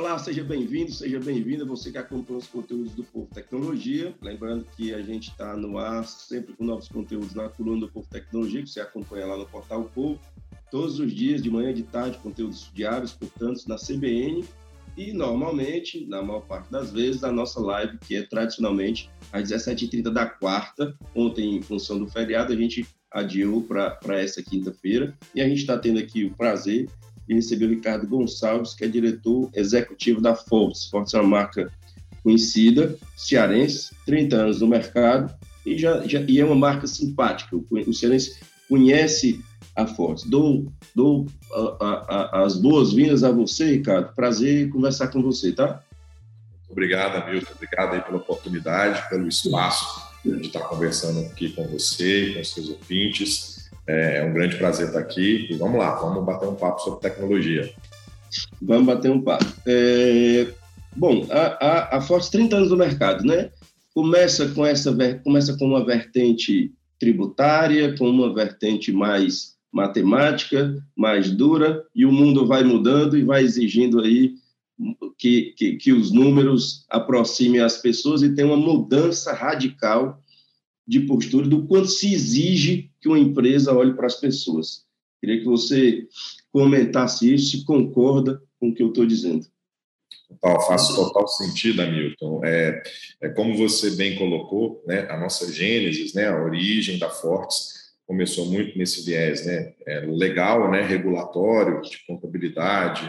Olá, seja bem-vindo, seja bem-vinda, você que acompanha os conteúdos do Povo Tecnologia. Lembrando que a gente está no ar sempre com novos conteúdos na coluna do Povo Tecnologia, que você acompanha lá no portal Povo, todos os dias, de manhã e de tarde, conteúdos diários, portanto, na CBN e normalmente, na maior parte das vezes, a nossa live, que é tradicionalmente às 17h30 da quarta. Ontem, em função do feriado, a gente adiou para essa quinta-feira e a gente está tendo aqui o prazer e receber o Ricardo Gonçalves, que é diretor executivo da Forbes. Forbes é uma marca conhecida, cearense, 30 anos no mercado, e, já, já, e é uma marca simpática. O, o cearense conhece a Forbes. Dou, dou a, a, as boas-vindas a você, Ricardo. Prazer conversar com você, tá? Obrigado, Milton. Obrigado aí pela oportunidade, pelo espaço de estar conversando aqui com você, com os seus ouvintes. É, é um grande prazer estar aqui e vamos lá, vamos bater um papo sobre tecnologia. Vamos bater um papo. É, bom, a, a, a Forte 30 anos no mercado, né? Começa com essa começa com uma vertente tributária, com uma vertente mais matemática, mais dura, e o mundo vai mudando e vai exigindo aí que, que, que os números aproximem as pessoas e tem uma mudança radical de postura do quanto se exige que uma empresa olhe para as pessoas. Queria que você comentasse isso, se concorda com o que eu estou dizendo. Total, faz total sentido, Hamilton. É, é como você bem colocou, né, a nossa gênese, né, a origem da Fortes começou muito nesse viés, né, é, legal, né, regulatório, de contabilidade,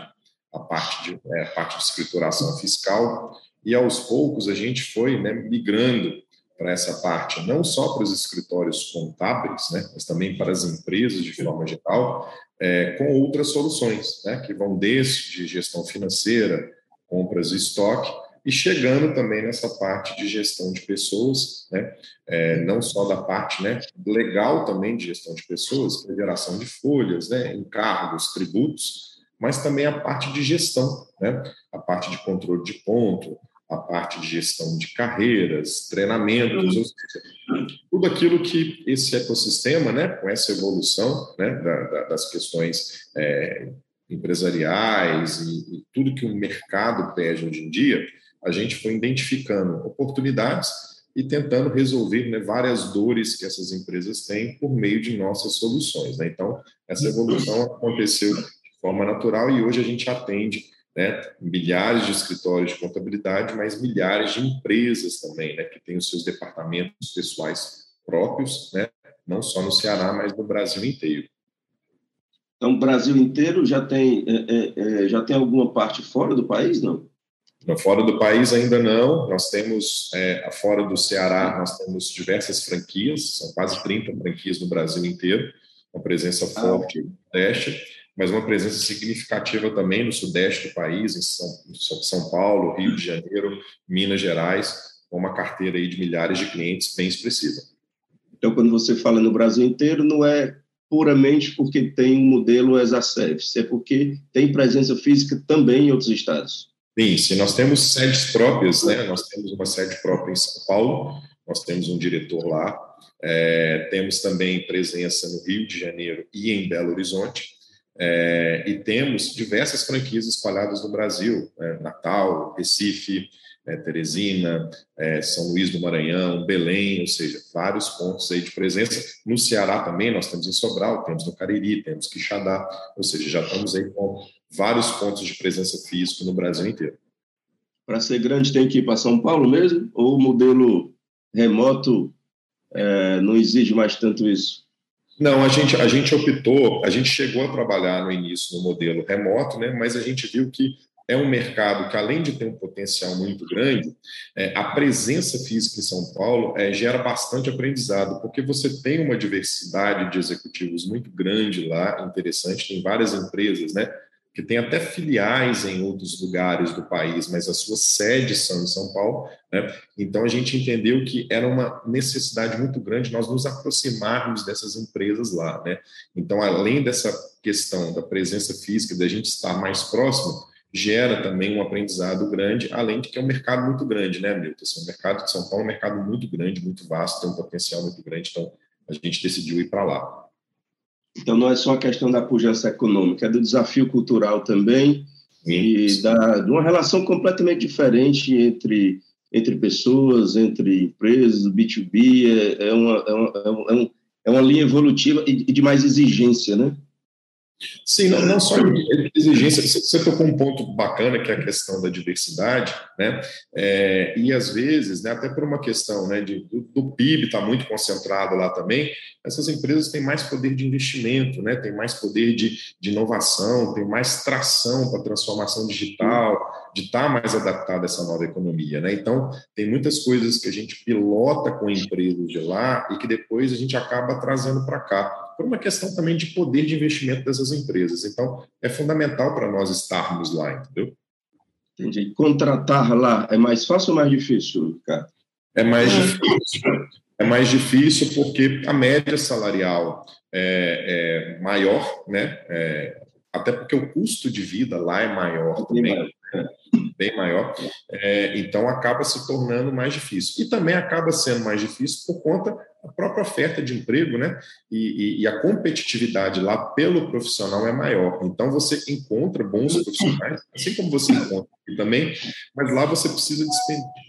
a parte de, é, a parte de escrituração fiscal, e aos poucos a gente foi né, migrando para essa parte, não só para os escritórios contábeis, né, mas também para as empresas de forma geral, é, com outras soluções, né, que vão desde gestão financeira, compras e estoque, e chegando também nessa parte de gestão de pessoas, né, é, não só da parte né, legal também de gestão de pessoas, que é geração de folhas, né, encargos, tributos, mas também a parte de gestão, né, a parte de controle de ponto, a parte de gestão de carreiras, treinamentos, seja, tudo aquilo que esse ecossistema, né, com essa evolução né, da, da, das questões é, empresariais e, e, tudo que o mercado pede hoje em dia, a gente foi identificando oportunidades e tentando resolver né, várias dores que essas empresas têm por meio de nossas soluções. Né? Então, essa evolução aconteceu de forma natural e hoje a gente atende né, milhares de escritórios de contabilidade, mas milhares de empresas também, né, que têm os seus departamentos pessoais próprios, né, não só no Ceará, mas no Brasil inteiro. Então, o Brasil inteiro já tem, é, é, é já tem alguma parte fora do país, não? No fora do país ainda não. Nós temos, é, fora do Ceará, nós temos diversas franquias, são quase 30 franquias no Brasil inteiro, uma presença ah, forte no Nordeste mas uma presença significativa também no sudeste do país, em São, São Paulo, Rio de Janeiro, Minas Gerais, com uma carteira aí de milhares de clientes bem expressiva. Então, quando você fala no Brasil inteiro, não é puramente porque tem um modelo ESA-SERVICE, é porque tem presença física também em outros estados. Sim, sim, nós temos sedes próprias, né? Nós temos uma sede própria em São Paulo, nós temos um diretor lá, é, temos também presença no Rio de Janeiro e em Belo Horizonte, é, e temos diversas franquias espalhadas no Brasil, né, Natal, Recife, é, Teresina, é, São Luís do Maranhão, Belém, ou seja, vários pontos aí de presença. No Ceará também nós temos em Sobral, temos no Cariri, temos Quixadá, ou seja, já estamos aí com vários pontos de presença física no Brasil inteiro. Para ser grande tem que ir para São Paulo mesmo? Ou o modelo remoto é, não exige mais tanto isso? Não, a gente, a gente optou, a gente chegou a trabalhar no início no modelo remoto, né, mas a gente viu que é um mercado que, além de ter um potencial muito grande, é, a presença física em São Paulo é, gera bastante aprendizado, porque você tem uma diversidade de executivos muito grande lá, interessante, tem várias empresas, né? Que tem até filiais em outros lugares do país, mas as suas sedes são em São Paulo. Né? Então, a gente entendeu que era uma necessidade muito grande nós nos aproximarmos dessas empresas lá. Né? Então, além dessa questão da presença física, da gente estar mais próximo, gera também um aprendizado grande, além de que é um mercado muito grande, né, Milton? Assim, o mercado de São Paulo é um mercado muito grande, muito vasto, tem um potencial muito grande, então a gente decidiu ir para lá. Então, não é só a questão da pujança econômica, é do desafio cultural também, e da, de uma relação completamente diferente entre, entre pessoas, entre empresas, B2B, é, é, uma, é, uma, é, um, é uma linha evolutiva e de mais exigência, né? Sim, não, não só exigência, você tocou um ponto bacana que é a questão da diversidade, né? É, e às vezes, né, até por uma questão né, de, do, do PIB está muito concentrado lá também, essas empresas têm mais poder de investimento, né? Tem mais poder de, de inovação, tem mais tração para transformação digital, de estar tá mais adaptado a essa nova economia, né? Então, tem muitas coisas que a gente pilota com empresas de lá e que depois a gente acaba trazendo para cá por uma questão também de poder de investimento dessas empresas. Então, é fundamental para nós estarmos lá, entendeu? Entendi. Contratar lá é mais fácil ou mais difícil, Ricardo? É mais difícil. É mais difícil porque a média salarial é, é maior, né? É, até porque o custo de vida lá é maior também bem maior, é, então acaba se tornando mais difícil. E também acaba sendo mais difícil por conta da própria oferta de emprego, né? E, e, e, a competitividade lá pelo profissional é maior. Então você encontra bons profissionais, assim como você encontra aqui também, mas lá você precisa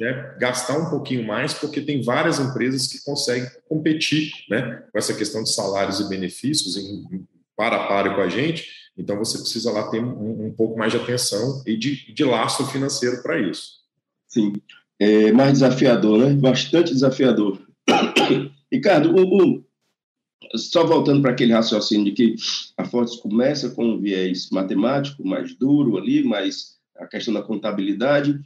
né, gastar um pouquinho mais, porque tem várias empresas que conseguem competir né, com essa questão de salários e benefícios em, em para a par com a gente então, você precisa lá ter um, um pouco mais de atenção e de, de laço financeiro para isso. Sim. É mais desafiador, né? Bastante desafiador. Ricardo, o, só voltando para aquele raciocínio de que a Fortes começa com um viés matemático mais duro ali, mais a questão da contabilidade,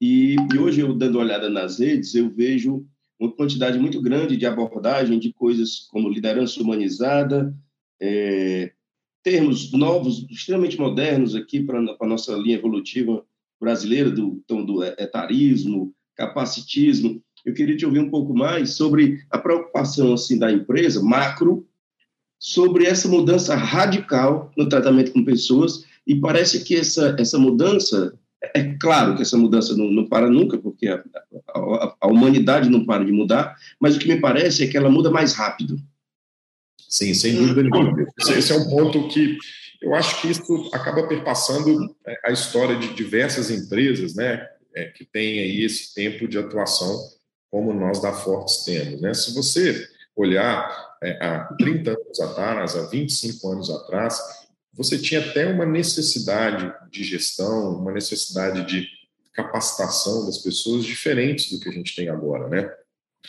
e, e hoje eu dando uma olhada nas redes, eu vejo uma quantidade muito grande de abordagem de coisas como liderança humanizada, é, termos novos, extremamente modernos aqui para a nossa linha evolutiva brasileira, do, então, do etarismo, capacitismo. Eu queria te ouvir um pouco mais sobre a preocupação assim da empresa, macro, sobre essa mudança radical no tratamento com pessoas, e parece que essa, essa mudança, é claro que essa mudança não, não para nunca, porque a, a, a humanidade não para de mudar, mas o que me parece é que ela muda mais rápido. Sim, sem dúvida nenhuma. Esse é um ponto que eu acho que isso acaba perpassando é, a história de diversas empresas, né, é, que têm aí esse tempo de atuação como nós da Fortes temos, né? Se você olhar é, há 30 anos atrás, há 25 anos atrás, você tinha até uma necessidade de gestão, uma necessidade de capacitação das pessoas diferentes do que a gente tem agora, né?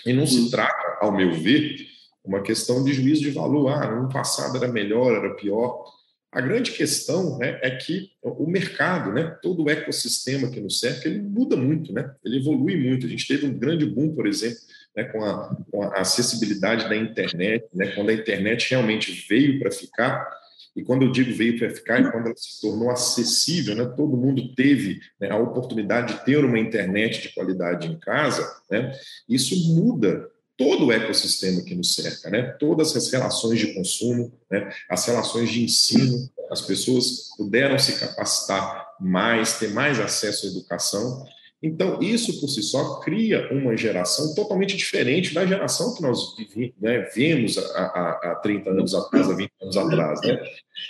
E não se trata, ao meu ver, uma questão de juízo de valor. Ah, no passado era melhor, era pior. A grande questão né, é que o mercado, né, todo o ecossistema que nos cerca, ele muda muito, né? ele evolui muito. A gente teve um grande boom, por exemplo, né, com, a, com, a, acessibilidade da internet, né, quando a internet realmente veio para ficar. E quando eu digo veio para ficar, é quando ela se tornou acessível, né, todo mundo teve né, a oportunidade de ter uma internet de qualidade em casa, né, isso muda todo o ecossistema que nos cerca, né? Todas as relações de consumo, né? As relações de ensino, as pessoas puderam se capacitar mais, ter mais acesso à educação então, isso por si só cria uma geração totalmente diferente da geração que nós né, vimos há, há, 30 anos atrás, há 20 anos atrás. Né?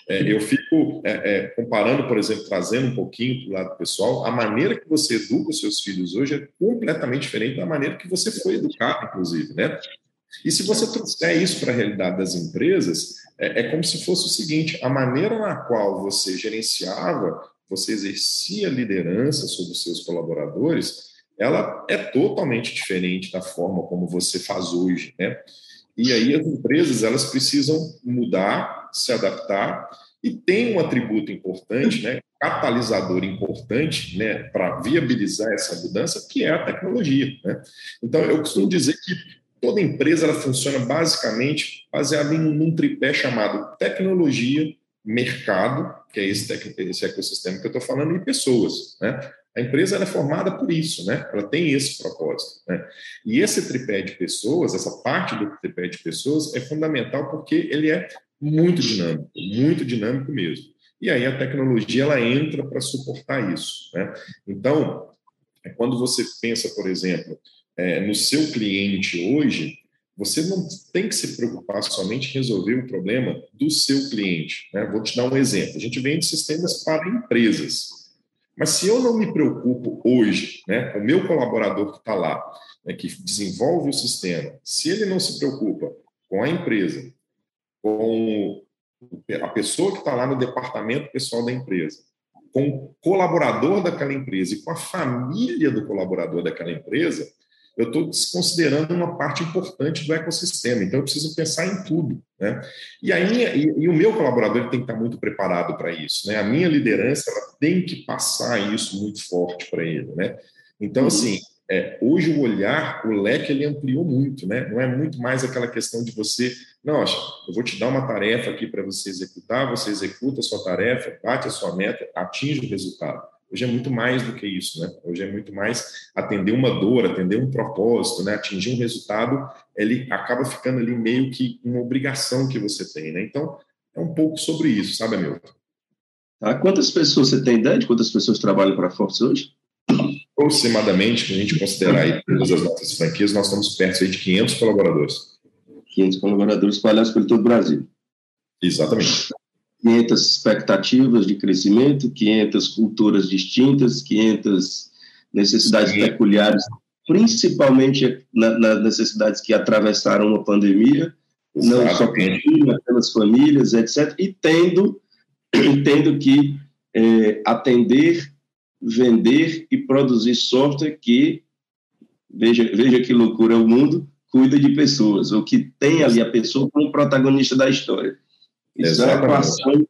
É, eu fico é, é, comparando, por exemplo, trazendo um pouquinho para o lado pessoal, a maneira que você educa os seus filhos hoje é completamente diferente da maneira que você foi educado, inclusive. Né? E se você trouxer isso para a realidade das empresas, é, é como se fosse o seguinte: a maneira na qual você gerenciava você exercia liderança sobre os seus colaboradores, ela é totalmente diferente da forma como você faz hoje, né? E aí as empresas elas precisam mudar, se adaptar e tem um atributo importante, né, catalisador importante, né, para viabilizar essa mudança, que é a tecnologia, né? Então eu costumo dizer que toda empresa ela funciona basicamente baseada em um tripé chamado tecnologia, mercado, que é esse, esse ecossistema que eu estou falando, e pessoas. Né? A empresa é formada por isso, né? ela tem esse propósito. Né? E esse tripé de pessoas, essa parte do tripé de pessoas, é fundamental porque ele é muito dinâmico, muito dinâmico mesmo. E aí a tecnologia ela entra para suportar isso. Né? Então, é quando você pensa, por exemplo, é, no seu cliente hoje, você não tem que se preocupar somente em resolver o problema do seu cliente. Né? Vou te dar um exemplo. A gente vende sistemas para empresas. Mas se eu não me preocupo hoje, né, o meu colaborador que está lá, né, que desenvolve o sistema, se ele não se preocupa com a empresa, com a pessoa que está lá no departamento pessoal da empresa, com o colaborador daquela empresa e com a família do colaborador daquela empresa, eu estou desconsiderando uma parte importante do ecossistema. Então, eu preciso pensar em tudo. Né? E, a minha, e, e o meu colaborador tem que estar muito preparado para isso. Né? A minha liderança ela tem que passar isso muito forte para ele. Né? Então, uhum. assim, é, hoje o olhar, o leque, ele ampliou muito. Né? Não é muito mais aquela questão de você, não, eu vou te dar uma tarefa aqui para você executar, você executa a sua tarefa, bate a sua meta, atinge o resultado. Hoje é muito mais do que isso, né? Hoje é muito mais atender uma dor, atender um propósito, né? Atingir um resultado, ele acaba ficando ali meio que uma obrigação que você tem, né? Então, é um pouco sobre isso, sabe, Hamilton? Tá. Quantas pessoas você tem ideia de quantas pessoas trabalham para a Fortes hoje? Aproximadamente, se a gente considerar aí todas as nossas franquias, nós estamos perto de 500 colaboradores. 500 colaboradores espalhados por todo o Brasil. Exatamente. 500 expectativas de crescimento, 500 culturas distintas, 500 necessidades Sim. peculiares, principalmente nas na necessidades que atravessaram uma pandemia, não só com pelas famílias, etc. E tendo, tendo que é, atender, vender e produzir software que, veja, veja que loucura é o mundo, cuida de pessoas, ou que tem ali a pessoa como protagonista da história. Isso é Exatamente. é equação,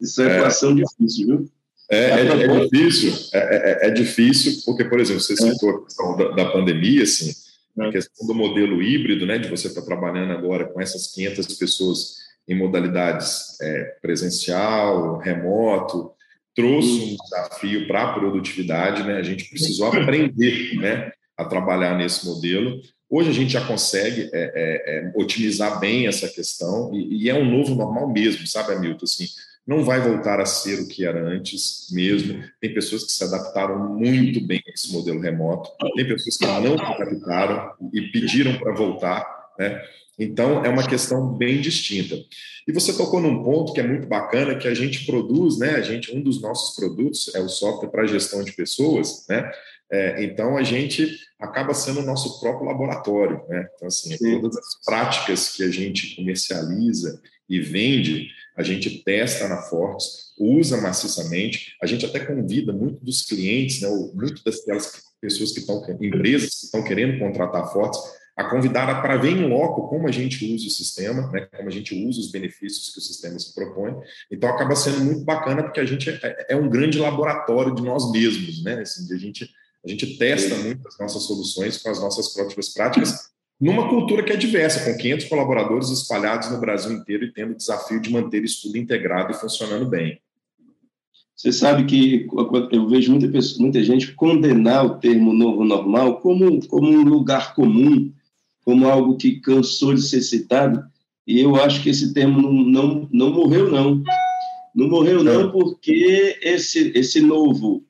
isso é, é. equação difícil, viu? É, é, é difícil, é, é, é, difícil, porque, por exemplo, você citou a questão da, da pandemia, assim, a questão do modelo híbrido, né, de você estar tá trabalhando agora com essas 500 pessoas em modalidades presencial, remoto, trouxe um desafio para a produtividade, né, a gente precisou aprender, né, a trabalhar nesse modelo, Hoje a gente já consegue é, é, é, otimizar bem essa questão e, e, é um novo normal mesmo, sabe, Hamilton? Assim, não vai voltar a ser o que era antes mesmo. Tem pessoas que se adaptaram muito bem a esse modelo remoto, tem pessoas que não se adaptaram e pediram para voltar, né? Então, é uma questão bem distinta. E você tocou num ponto que é muito bacana, que a gente produz, né? A gente, um dos nossos produtos é o software para gestão de pessoas, né? É, então, a gente acaba sendo o nosso próprio laboratório. Né? Então, assim, Sim. todas as práticas que a gente comercializa e vende, a gente testa na Fortes, usa maciçamente, a gente até convida muito dos clientes, né, muito das pessoas que estão, empresas que estão querendo contratar a Fortes, a convidar para ver em loco como a gente usa o sistema, né, como a gente usa os benefícios que o sistema se propõe. Então, acaba sendo muito bacana, porque a gente é, é um grande laboratório de nós mesmos, né, assim, de a gente a gente testa muito as nossas soluções com as nossas próprias práticas, numa cultura que é diversa, com 500 colaboradores espalhados no Brasil inteiro e tendo o desafio de manter isso tudo integrado e funcionando bem. Você sabe que eu vejo muita, pessoa, muita gente condenar o termo novo normal como, como um lugar comum, como algo que cansou de ser citado, e eu acho que esse termo não, não, não morreu, não. Não morreu, não, porque esse, esse novo,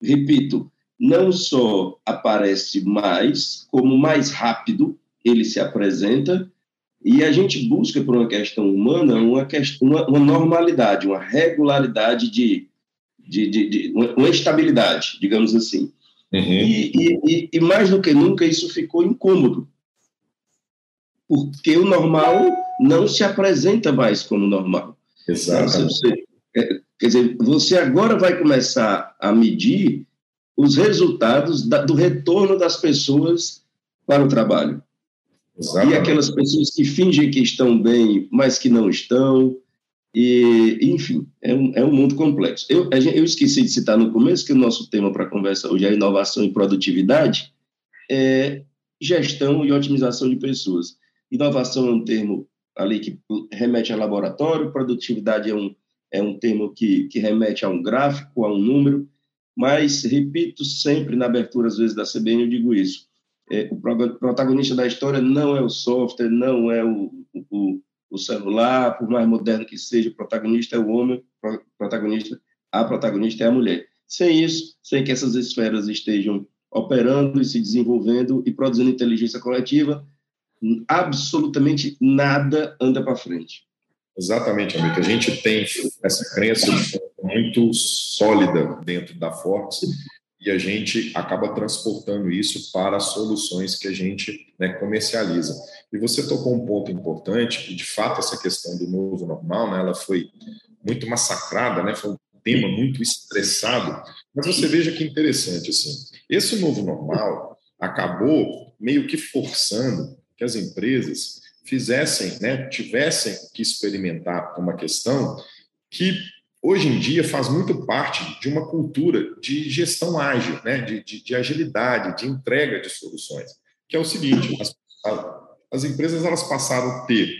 repito, não só aparece mais, como mais rápido ele se apresenta, e a gente busca, por uma questão humana, uma, questão, uma, uma normalidade, uma regularidade de, de, de, de uma, estabilidade, digamos assim. Uhum. E, e, e, mais do que nunca, isso ficou incômodo, porque o normal não se apresenta mais como normal. Exatamente. É, quer dizer, você agora vai começar a medir os resultados da, do retorno das pessoas para o trabalho. Exatamente. E aquelas pessoas que fingem que estão bem, mas que não estão. E, enfim, é um, é um mundo complexo. Eu, eu esqueci de citar no começo que o nosso tema para conversa hoje é inovação e produtividade, é gestão e otimização de pessoas. Inovação é um termo ali que remete a laboratório, produtividade é um, é um termo que, que remete a um gráfico, a um número, mas repito sempre na abertura, às vezes, da CBN, eu digo isso. É, o protagonista da história não é o software, não é o, o, o, celular, por mais moderno que seja, o protagonista é o homem, protagonista, a protagonista é a mulher. Sem isso, sem que essas esferas estejam operando e se desenvolvendo e produzindo inteligência coletiva, absolutamente nada anda para frente. Exatamente, amigo. A gente tem essa crença muito sólida dentro da Fortes e a gente acaba transportando isso para soluções que a gente né, comercializa. E você tocou um ponto importante, e de fato essa questão do novo normal, né, ela foi muito massacrada, né, foi um tema muito estressado, mas você veja que interessante, assim, esse novo normal acabou meio que forçando que as empresas fizessem, né, tivessem que experimentar uma questão que hoje em dia faz muito parte de uma cultura de gestão ágil, né, de, de, de agilidade, de entrega de soluções, que é o seguinte: as, as empresas elas passaram a ter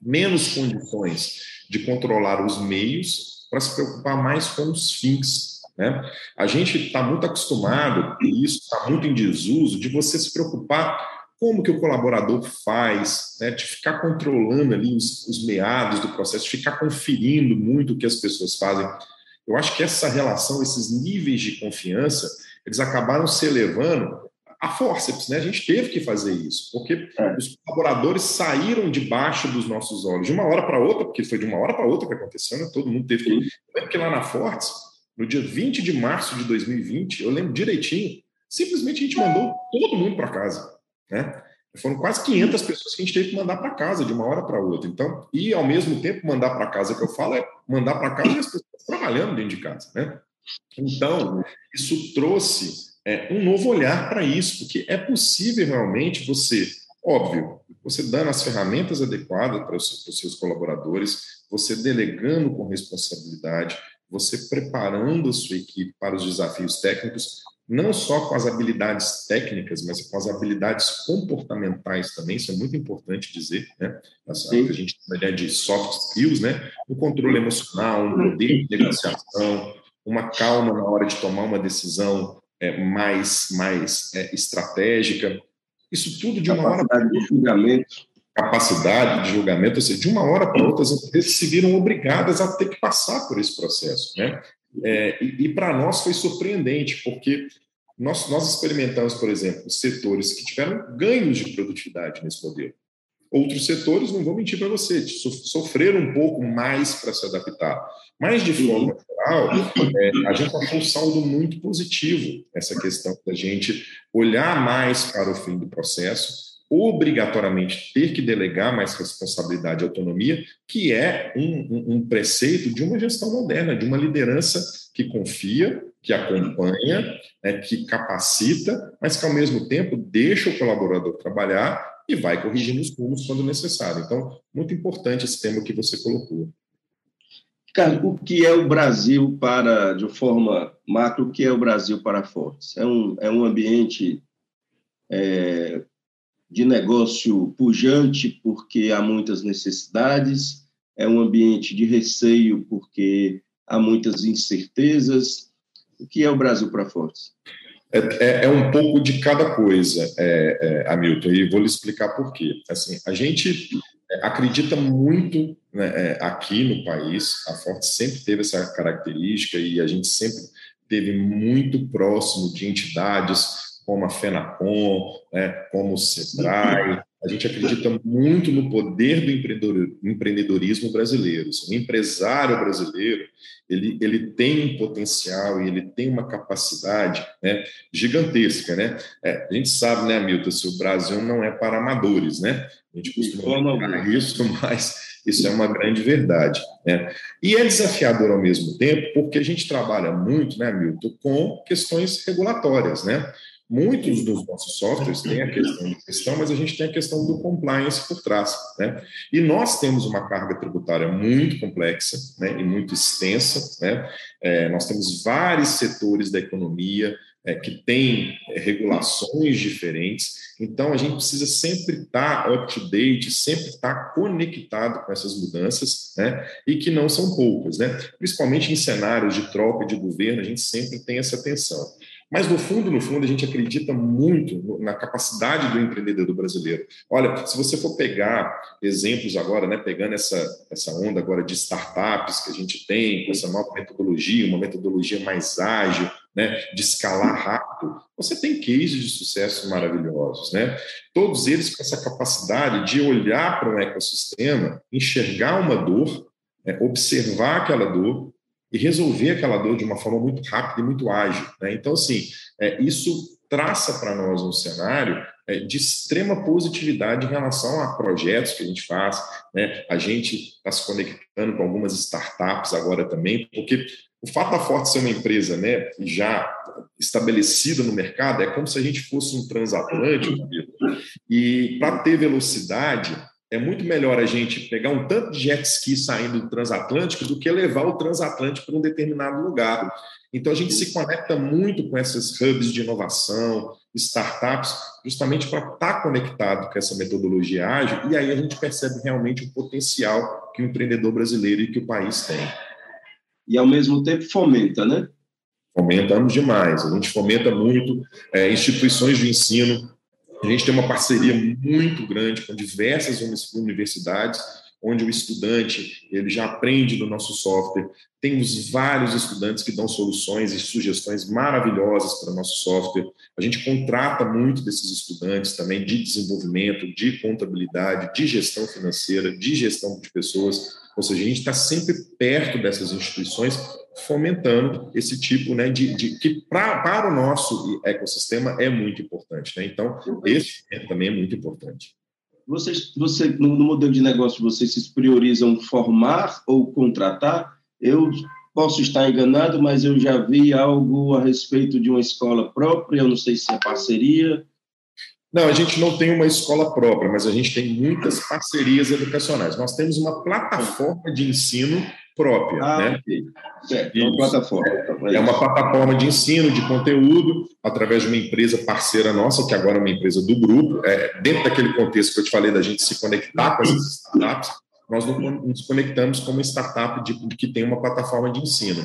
menos condições de controlar os meios para se preocupar mais com os fins. Né? A gente está muito acostumado, e isso está muito em desuso, de você se preocupar como que o colaborador faz, né, de ficar controlando ali os, os, meados do processo, de ficar conferindo muito o que as pessoas fazem. Eu acho que essa relação, esses níveis de confiança, eles acabaram se elevando a forceps, né? A gente teve que fazer isso, porque é. os colaboradores saíram debaixo dos nossos olhos de uma hora para outra, porque foi de uma hora para outra que aconteceu, né? Todo mundo teve que. Que lá na Fortes, no dia 20 de março de 2020, eu lembro direitinho, simplesmente a gente mandou todo mundo para casa. Né? Foram quase 500 pessoas que a gente teve que mandar para casa de uma hora para outra. Então, e ao mesmo tempo, mandar para casa que eu falo é mandar para casa e as pessoas trabalhando dentro de casa. Né? Então, isso trouxe é, um novo olhar para isso, porque é possível realmente você, óbvio, você dando as ferramentas adequadas para os, para os seus colaboradores, você delegando com responsabilidade, você preparando a sua equipe para os desafios técnicos, não só com as habilidades técnicas, mas com as habilidades comportamentais também, isso é muito importante dizer, né? Essa, a gente tem a ideia de soft skills, né? O controle emocional, um poder de negociação, uma calma na hora de tomar uma decisão é, mais, mais é, estratégica. Isso tudo de uma hora para de julgamento. Capacidade de julgamento, ou seja, de uma hora para outra, as empresas se viram obrigadas a ter que passar por esse processo, né? É, e, e para nós foi surpreendente, porque nós, nós experimentamos, por exemplo, setores que tiveram ganhos de produtividade nesse modelo. Outros setores, não vou mentir para você, sofreram um pouco mais para se adaptar. Mas, de forma geral, é, a gente achou um saldo muito positivo essa questão da gente olhar mais para o fim do processo obrigatoriamente ter que delegar mais responsabilidade e autonomia, que é um, um, preceito de uma gestão moderna, de uma liderança que confia, que acompanha, né, que capacita, mas que ao mesmo tempo deixa o colaborador trabalhar e vai corrigindo os rumos quando necessário. Então, muito importante esse tema que você colocou. Carlos, o que é o Brasil para, de forma macro, o que é o Brasil para Fortes? É um, é um ambiente é, de negócio pujante, porque há muitas necessidades, é um ambiente de receio, porque há muitas incertezas. O que é o Brasil para Fortes? É, é, é, um pouco de cada coisa, é, é, Hamilton, e vou lhe explicar por quê. Assim, a gente é, acredita muito né, é, aqui no país, a Forte sempre teve essa característica e a gente sempre teve muito próximo de entidades como a FENACOM, né, como o SEBRAE. A gente acredita muito no poder do empreendedorismo brasileiro. O empresário brasileiro ele, ele tem um potencial e ele tem uma capacidade né, gigantesca. Né? É, a gente sabe, né, Milton, se o Brasil não é para amadores, né? A gente costuma falar isso, mas isso é uma grande verdade. Né? E é desafiador ao mesmo tempo, porque a gente trabalha muito, né, Milton, com questões regulatórias, né? Muitos dos nossos softwares têm a questão de gestão, mas a gente tem a questão do compliance por trás. Né? E nós temos uma carga tributária muito complexa né, e muito extensa. Né? É, nós temos vários setores da economia é, que têm é, regulações diferentes, então a gente precisa sempre estar up-to-date, sempre estar conectado com essas mudanças, né? e que não são poucas. Né? Principalmente em cenários de troca de governo, a gente sempre tem essa atenção. Mas, no fundo, no fundo, a gente acredita muito na capacidade do empreendedor brasileiro. Olha, se você for pegar exemplos agora, né, pegando essa, essa onda agora de startups que a gente tem, com essa nova metodologia, uma metodologia mais ágil, né, de escalar rápido, você tem cases de sucesso maravilhosos. Né? Todos eles com essa capacidade de olhar para um ecossistema, enxergar uma dor, né, observar aquela dor, e resolver aquela dor de uma forma muito rápida e muito ágil. Né? Então, assim, é, isso traça para nós um cenário é, de extrema positividade em relação a projetos que a gente faz. Né? A gente está se conectando com algumas startups agora também, porque o fato da Forte ser uma empresa né, já estabelecida no mercado é como se a gente fosse um transatlântico, e para ter velocidade, é muito melhor a gente pegar um tanto de jet ski saindo do transatlântico do que levar o transatlântico para um determinado lugar. Então a gente se conecta muito com esses hubs de inovação, startups, justamente para estar conectado com essa metodologia ágil, e aí a gente percebe realmente o potencial que o empreendedor brasileiro e que o país tem. E ao mesmo tempo fomenta, né? Fomentamos demais. A gente fomenta muito é, instituições de ensino, a gente tem uma parceria muito grande com diversas universidades, onde o estudante ele já aprende do nosso software. Temos vários estudantes que dão soluções e sugestões maravilhosas para o nosso software. A gente contrata muito desses estudantes também de desenvolvimento, de contabilidade, de gestão financeira, de gestão de pessoas. Ou seja, a gente está sempre perto dessas instituições fomentando esse tipo né, de, de que pra, para o nosso ecossistema é muito importante. Né? Então, esse também é muito importante. Vocês, você, no, modelo de negócio, vocês se priorizam formar ou contratar? Eu posso estar enganado, mas eu já vi algo a respeito de uma escola própria, eu não sei se é parceria. Não, a gente não tem uma escola própria, mas a gente tem muitas parcerias educacionais. Nós temos uma plataforma de ensino própria. Ah, né? É uma plataforma. É uma plataforma de ensino, de conteúdo, através de uma empresa parceira nossa, que agora é uma empresa do grupo. É, dentro daquele contexto que eu te falei da gente se conectar com essas startups, nós nos conectamos com uma startup de, que tem uma plataforma de ensino.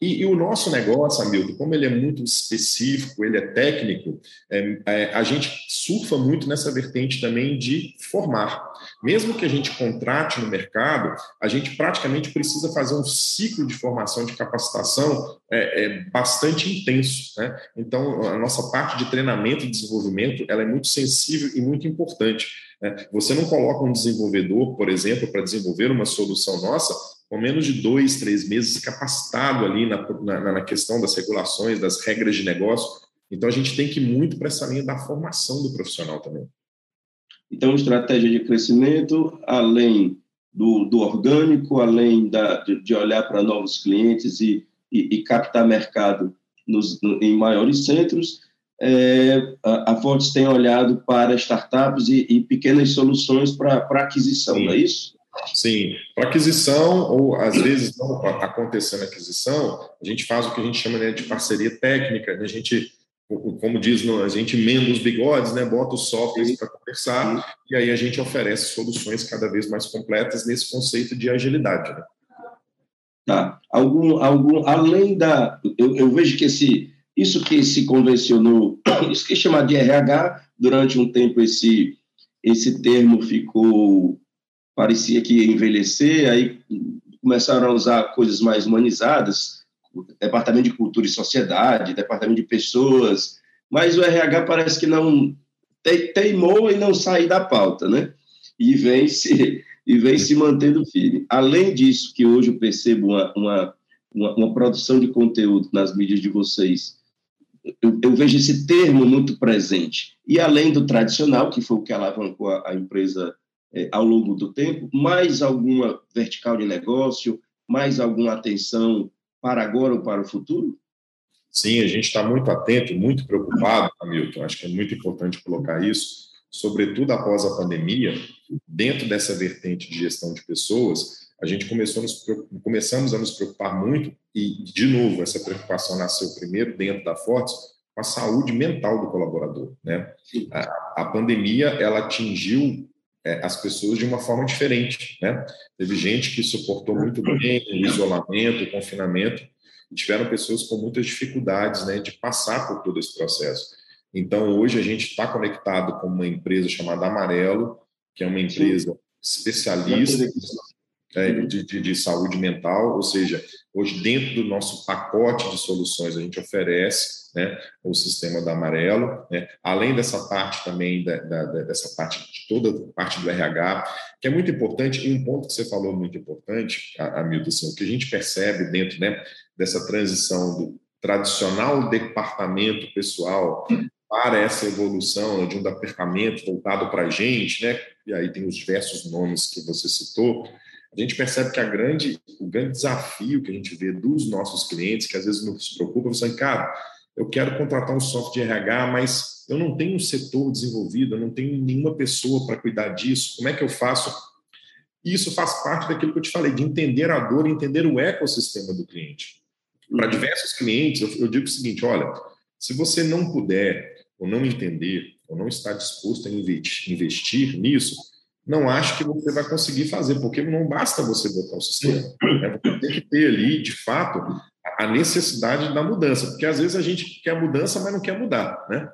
E, e, o nosso negócio, Hamilton, como ele é muito específico, ele é técnico, é, é, a gente surfa muito nessa vertente também de formar. Mesmo que a gente contrate no mercado, a gente praticamente precisa fazer um ciclo de formação, de capacitação é, é bastante intenso. Né? Então, a nossa parte de treinamento e desenvolvimento ela é muito sensível e muito importante. Né? Você não coloca um desenvolvedor, por exemplo, para desenvolver uma solução nossa com menos de dois, três meses capacitado ali na, na, na questão das regulações, das regras de negócio. Então, a gente tem que ir muito para essa linha da formação do profissional também. Então, estratégia de crescimento, além do, do orgânico, além da, de, de olhar para novos clientes e, e, e captar mercado nos, no, em maiores centros, é, a, a Fortes tem olhado para startups e, e pequenas soluções para aquisição, Sim. não é isso? Sim, para aquisição, ou às vezes não acontecendo aquisição, a gente faz o que a gente chama né, de parceria técnica, né? a gente, como diz, a gente emenda os bigodes, né, bota os softwares para conversar, Sim. e aí a gente oferece soluções cada vez mais completas nesse conceito de agilidade. Né? Tá. Algum, algum, além da. Eu, eu vejo que esse, isso que se convencionou, isso que chama de RH, durante um tempo esse, esse termo ficou parecia que ia envelhecer, aí começaram a usar coisas mais humanizadas, departamento de cultura e sociedade, departamento de pessoas, mas o RH parece que não teimou e não sai da pauta, né? E vem se e vem se mantendo firme. Além disso, que hoje eu percebo uma, uma, uma, uma produção de conteúdo nas mídias de vocês, eu, eu, vejo esse termo muito presente. E além do tradicional, que foi o que alavancou a, a empresa é, ao longo do tempo, mais alguma vertical de negócio, mais alguma atenção para agora ou para o futuro? Sim, a gente está muito atento, muito preocupado, Hamilton, acho que é muito importante colocar isso, sobretudo após a pandemia, dentro dessa vertente de gestão de pessoas, a gente começou a nos, começamos a nos preocupar muito, e, de novo, essa preocupação nasceu primeiro dentro da Fortes, com a saúde mental do colaborador. Né? A, a pandemia ela atingiu as pessoas de uma forma diferente, né? Teve gente que suportou muito bem o isolamento, o confinamento, e tiveram pessoas com muitas dificuldades, né, de passar por todo esse processo. Então, hoje a gente está conectado com uma empresa chamada Amarelo, que é uma empresa especialista é, de, de, de, saúde mental, ou seja, hoje dentro do nosso pacote de soluções a gente oferece né, o sistema da Amarelo, né, além dessa parte também, da, da, dessa parte de toda parte do RH, que é muito importante, e um ponto que você falou muito importante, Hamilton, assim, o que a gente percebe dentro né, dessa transição do tradicional departamento pessoal para essa evolução de um departamento voltado para a gente, né? e aí tem os diversos nomes que você citou, a gente percebe que a grande, o grande desafio que a gente vê dos nossos clientes, que às vezes nos preocupa, é assim, cara, eu quero contratar um software de RH, mas eu não tenho um setor desenvolvido, eu não tenho nenhuma pessoa para cuidar disso, como é que eu faço? Isso faz parte daquilo que eu te falei, de entender a dor, entender o ecossistema do cliente. Para uhum. diversos clientes, eu, eu digo o seguinte: olha, se você não puder, ou não entender, ou não está disposto a investir nisso, não acho que você vai conseguir fazer, porque não basta você botar o sistema. Né? Você tem que ter ali, de fato, a necessidade da mudança, porque às vezes a gente quer mudança, mas não quer mudar. Né?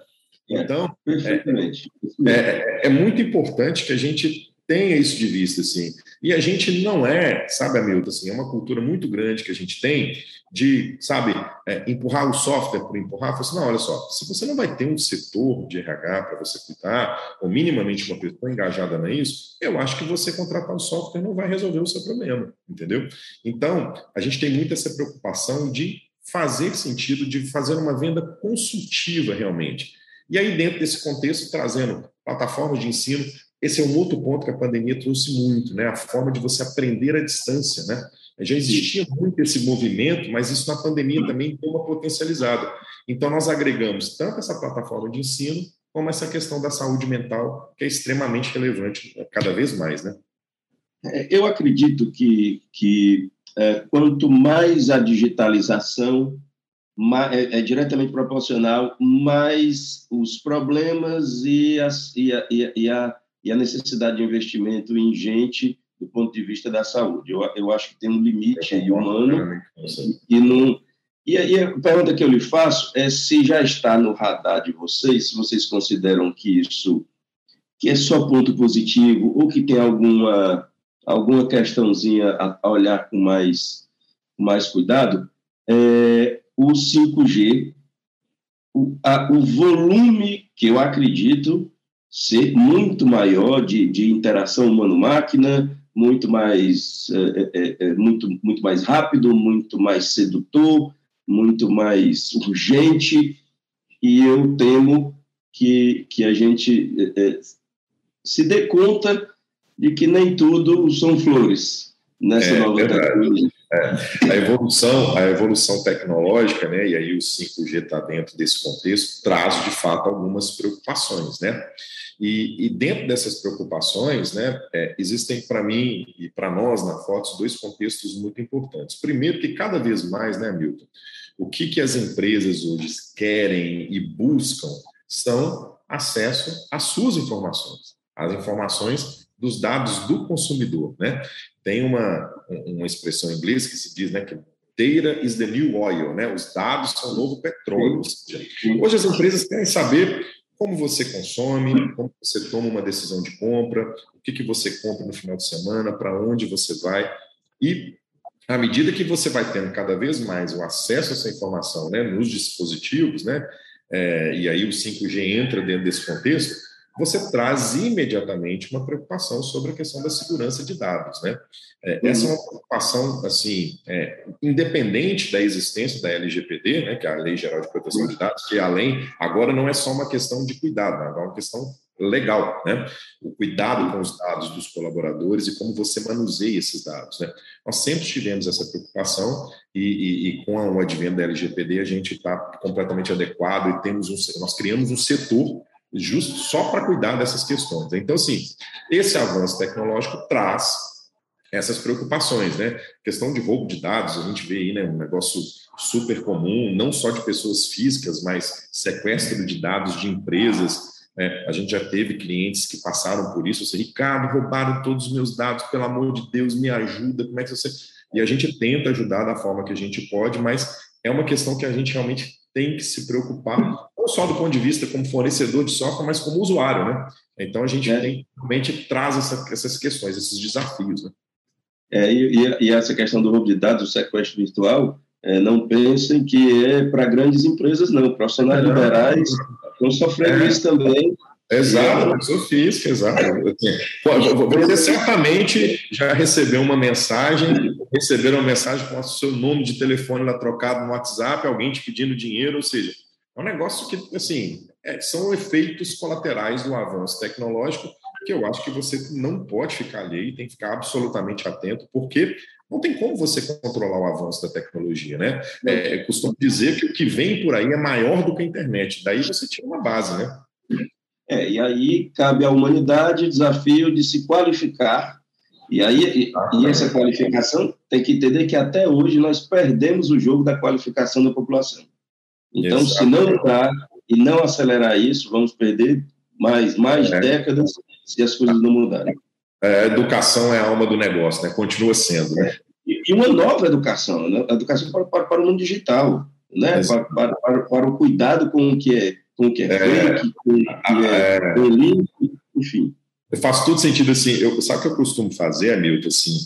É, então, é, é, é, muito importante que a gente tenha isso de vista. Assim. E a gente não é, sabe, Hamilton, assim, é uma cultura muito grande que a gente tem de, sabe, é, empurrar o software por empurrar. Falar assim, não, olha só, se você não vai ter um setor de RH para você cuidar, ou minimamente uma pessoa engajada nisso, eu acho que você contratar o software não vai resolver o seu problema, entendeu? Então, a gente tem muito essa preocupação de fazer sentido, de fazer uma venda consultiva realmente. E aí, dentro desse contexto, trazendo plataformas de ensino, esse é um outro ponto que a pandemia trouxe muito, né? A forma de você aprender à distância, né? Já existia muito esse movimento, mas isso na pandemia também deu uma potencializada. Então, nós agregamos tanto essa plataforma de ensino, como essa questão da saúde mental, que é extremamente relevante né, cada vez mais, né? É, eu acredito que, que é, quanto mais a digitalização mais, é, é, diretamente proporcional, mais os problemas e, as, e, a, e, a, e a necessidade de investimento em gente do ponto de vista da saúde. Eu, eu acho que tem um limite aí humano e não. E aí a pergunta que eu lhe faço é se já está no radar de vocês, se vocês consideram que isso que é só ponto positivo ou que tem alguma alguma questãozinha a, a olhar com mais com mais cuidado, é, o 5G, o, a, o volume que eu acredito ser muito maior de, de interação humano-máquina, muito mais é, é, é, muito muito mais rápido, muito mais sedutor, muito mais urgente e eu temo que que a gente é, é se dê conta de que nem tudo são flores nessa é, nova tecnologia. É, a evolução, a evolução tecnológica, né, e aí o 5G está dentro desse contexto, traz de fato algumas preocupações, né? E, e dentro dessas preocupações, né, é, existem para mim e para nós na Fotos dois contextos muito importantes. Primeiro, que cada vez mais, né, Milton, o que, que as empresas hoje querem e buscam são acesso às suas informações, às informações dos dados do consumidor, né? Tem uma, uma expressão em inglês que se diz, né, que data is the new oil, né? Os dados são o novo petróleo. Hoje as empresas querem saber como você consome, como você toma uma decisão de compra, o que, que você compra no final de semana, para onde você vai. E à medida que você vai tendo cada vez mais o acesso a essa informação né, nos dispositivos, né, é, e aí o 5G entra dentro desse contexto, você traz imediatamente uma preocupação sobre a questão da segurança de dados, né? É, uhum. Essa é uma preocupação, assim, é, independente da existência da LGPD, né, que é a Lei Geral de Proteção de Dados, que além, agora não é só uma questão de cuidado, é uma questão legal, né? O cuidado com os dados dos colaboradores e como você manuseia esses dados, né? Nós sempre tivemos essa preocupação e, e, e com o advento da LGPD a gente está completamente adequado e temos um, nós criamos um setor justo só para cuidar dessas questões. Então, assim, esse avanço tecnológico traz essas preocupações, né? Questão de roubo de dados, a gente vê aí, né, um negócio super comum, não só de pessoas físicas, mas sequestro de dados de empresas. Né? A gente já teve clientes que passaram por isso. Assim, Ricardo, roubaram todos os meus dados, pelo amor de Deus, me ajuda. Como é que você? E a gente tenta ajudar da forma que a gente pode, mas é uma questão que a gente realmente tem que se preocupar, não só do ponto de vista como fornecedor de software, mas como usuário, né? Então a gente é. tem, realmente traz essa, essas questões, esses desafios, né? É, e, e, essa questão do roubo de dados, o sequestro virtual, é, não pensem que é para grandes empresas, não. Profissionais não. liberais estão sofrendo é. isso também. Exato, pessoa física, exato. Você certamente já recebeu uma mensagem, receberam uma mensagem com o seu nome de telefone lá trocado no WhatsApp, alguém te pedindo dinheiro, ou seja, é um negócio que, assim, é, são efeitos colaterais do avanço tecnológico que eu acho que você não pode ficar ali e tem que ficar absolutamente atento, porque não tem como você controlar o avanço da tecnologia, né? É, costumo dizer que o que vem por aí é maior do que a internet, daí você tira uma base, né? É, e aí cabe à humanidade o desafio de se qualificar, e aí e essa qualificação tem que entender que até hoje nós perdemos o jogo da qualificação da população. Então, Exato. se não mudar e não acelerar isso, vamos perder mais, mais é. décadas se as coisas não mudarem. É, a educação é a alma do negócio, né? Continua sendo, né? E, uma nova educação, né? Educação para, para, para o mundo digital, né? Para, para, para, para, o cuidado com o que é, com o que é, é fake, com o que é, é link, enfim. Faz todo sentido assim. Eu, sabe o que eu costumo fazer, Hamilton? Assim,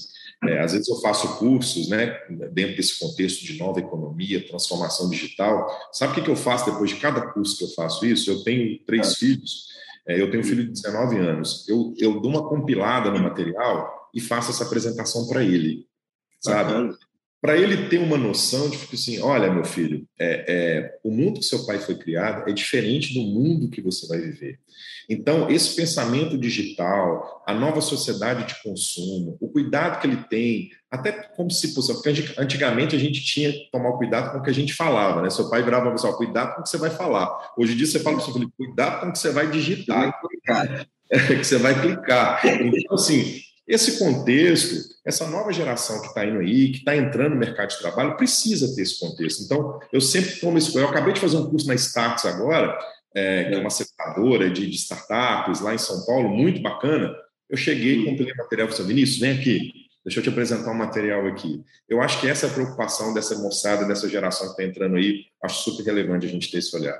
é, às vezes eu faço cursos, né, dentro desse contexto de nova economia, transformação digital. Sabe o que, que eu faço depois de cada curso que eu faço isso? Eu tenho três ah. filhos, é, eu tenho um filho de 19 anos. Eu, eu dou uma compilada no material e faço essa apresentação para ele, sabe? Para ele ter uma noção de que assim, olha, meu filho, é, é, o mundo que seu pai foi criado é diferente do mundo que você vai viver. Então, esse pensamento digital, a nova sociedade de consumo, o cuidado que ele tem, até como se fosse, porque antigamente a gente tinha que tomar cuidado com o que a gente falava, né? Seu pai virava para cuidado com o que você vai falar. Hoje em dia você fala para o seu filho, cuidado com o que você vai digitar, é, que você vai clicar. Então, assim, esse contexto, essa nova geração que está indo aí, que está entrando no mercado de trabalho, precisa ter esse contexto. Então, eu sempre tomo isso. Eu acabei de fazer um curso na Starts agora, é, que é uma aceleradora de, de, startups lá em São Paulo, muito bacana. Eu cheguei, comprei material para o Vinícius, vem aqui, deixa eu te apresentar um material aqui. Eu acho que essa é a preocupação dessa moçada, dessa geração que está entrando aí, acho super relevante a gente ter esse olhar.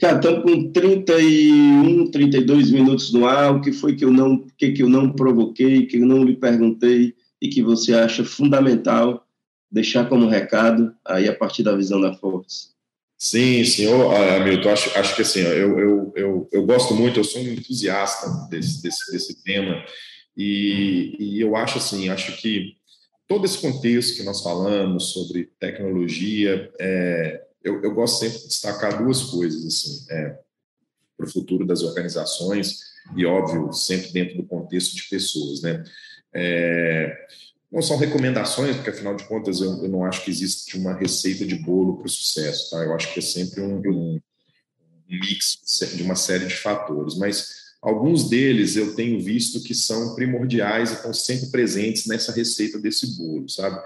Cara, estamos com 31, 32 minutos no ar. O que foi que eu não, que, que eu não provoquei, que eu não lhe perguntei e que você acha fundamental deixar como recado aí a partir da visão da Força? Sim, senhor Hamilton, acho, acho que assim, eu, eu, eu, eu gosto muito, eu sou um entusiasta desse, desse, desse tema, e, e eu acho assim, acho que todo esse contexto que nós falamos sobre tecnologia, é, eu, eu, gosto sempre de destacar duas coisas assim, é, para o futuro das organizações, e óbvio, sempre dentro do contexto de pessoas, né? É, não são recomendações, porque afinal de contas eu, eu não acho que existe uma receita de bolo para o sucesso, tá? Eu acho que é sempre um, um, mix de uma série de fatores, mas alguns deles eu tenho visto que são primordiais e estão sempre presentes nessa receita desse bolo, sabe?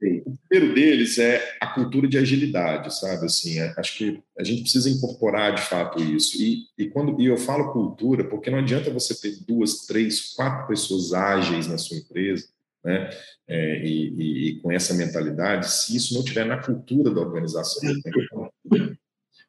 O primeiro deles é a cultura de agilidade, sabe? Assim, é, acho que a gente precisa incorporar de fato isso. E, e quando e eu falo cultura, porque não adianta você ter duas, três, quatro pessoas ágeis na sua empresa né? É, e, e, e, com essa mentalidade, se isso não tiver na cultura da organização,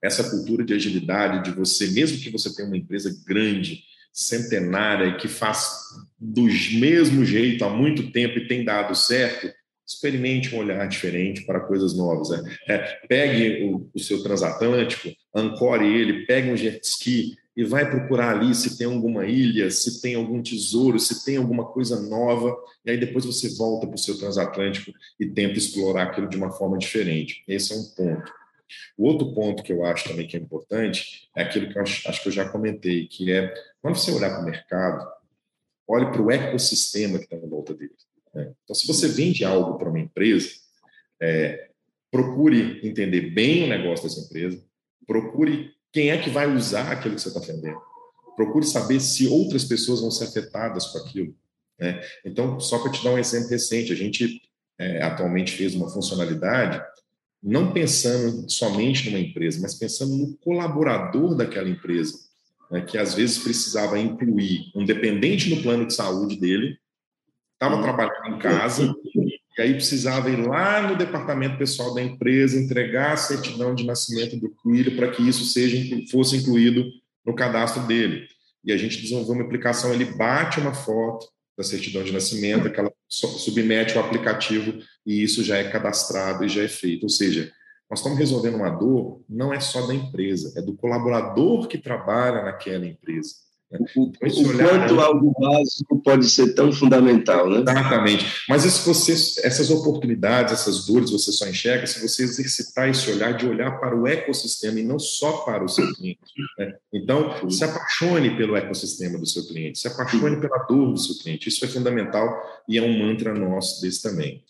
essa cultura de agilidade, de você, mesmo que você tenha uma empresa grande, centenária, que faz do mesmo jeito há muito tempo e tem dado certo, experimente um olhar diferente para coisas novas. Né? É, pegue o, o seu transatlântico, ancore ele, pegue um jet ski, e vai procurar ali se tem alguma ilha, se tem algum tesouro, se tem alguma coisa nova, e aí depois você volta para o seu transatlântico e tenta explorar aquilo de uma forma diferente. Esse é um ponto. O outro ponto que eu acho também que é importante é aquilo que eu acho, acho que eu já comentei, que é quando você olhar para o mercado, olhe para o ecossistema que está em volta dele. Né? Então, se você vende algo para uma empresa, é, procure entender bem o negócio dessa empresa, procure quem é que vai usar aquilo que você está vendendo? Procure saber se outras pessoas vão ser afetadas com aquilo. Né? Então, só para te dar um exemplo recente, a gente é, atualmente fez uma funcionalidade não pensando somente numa empresa, mas pensando no colaborador daquela empresa, né, que às vezes precisava incluir um dependente no plano de saúde dele, estava trabalhando em casa, e aí precisava ir lá no departamento pessoal da empresa, entregar a certidão de nascimento do filho para que isso seja fosse incluído no cadastro dele. E a gente desenvolveu uma aplicação, ele bate uma foto da certidão de nascimento, é que ela submete o aplicativo e isso já é cadastrado e já é feito. Ou seja, nós estamos resolvendo uma dor, não é só da empresa, é do colaborador que trabalha naquela empresa. O, então, o olhar, quanto algo básico pode ser tão fundamental, né? Exatamente. Mas se você, essas oportunidades, essas dores, você só enxerga se você exercitar esse olhar de olhar para o ecossistema e não só para o seu cliente. Né? Então, se apaixone pelo ecossistema do seu cliente, se apaixone pela dor do seu cliente. Isso é fundamental e é um mantra nosso desse também.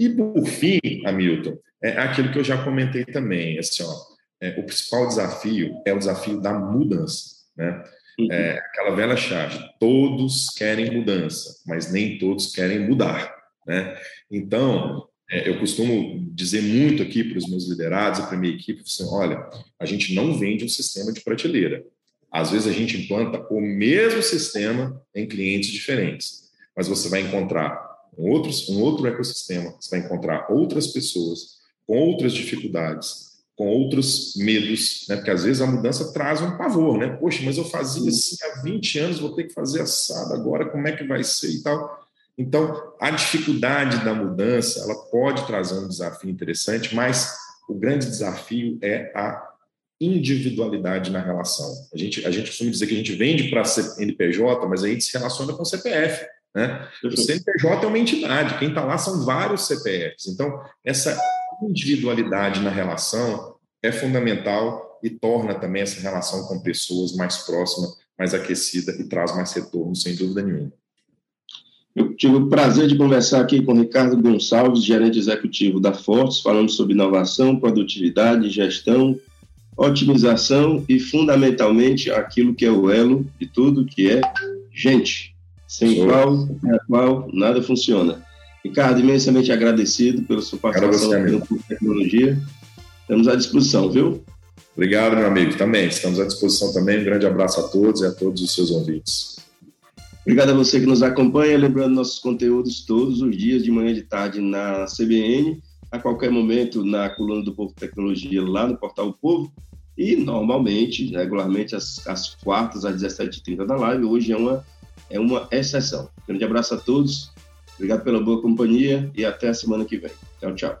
E por fim, Hamilton, é aquilo que eu já comentei também, assim, ó, é, o principal desafio é o desafio da mudança, né? Uhum. É, aquela velha chave: todos querem mudança, mas nem todos querem mudar. Né? Então, é, eu costumo dizer muito aqui para os meus liderados e para a minha equipe: assim, olha, a gente não vende um sistema de prateleira. Às vezes a gente implanta o mesmo sistema em clientes diferentes, mas você vai encontrar um outro, um outro ecossistema, você vai encontrar outras pessoas com outras dificuldades, com outros medos, né? Porque às vezes a mudança traz um pavor, né? Poxa, mas eu fazia assim há 20 anos, vou ter que fazer assado agora, como é que vai ser e tal. Então, a dificuldade da mudança, ela pode trazer um desafio interessante, mas o grande desafio é a individualidade na relação. A gente, a gente costuma dizer que a gente vende para CNPJ, mas a gente se relaciona com CPF. Né? O CNPJ é uma entidade, quem está lá são vários CPFs. Então, essa individualidade na relação é fundamental e torna também essa relação com pessoas mais próxima, mais aquecida e traz mais retorno, sem dúvida nenhuma. Eu tive o prazer de conversar aqui com Ricardo Gonçalves, gerente executivo da Fortes, falando sobre inovação, produtividade, gestão, otimização e, fundamentalmente, aquilo que é o elo de tudo, que é gente, sem qual, qual nada funciona. Ricardo, imensamente agradecido pela sua participação no Tecnologia. Estamos à disposição, viu? Obrigado, meu amigo. Também, estamos à disposição também. Um grande abraço a todos e a todos os seus ouvintes. Obrigado a você que nos acompanha. Lembrando nossos conteúdos todos os dias, de manhã e de tarde, na CBN, a qualquer momento na coluna do Povo Tecnologia, lá no Portal o Povo. E normalmente, regularmente, às, às quartas, às 17h30 da live. Hoje é uma, é uma exceção. grande abraço a todos Obrigado pela boa companhia e até a semana que vem. Tchau, tchau.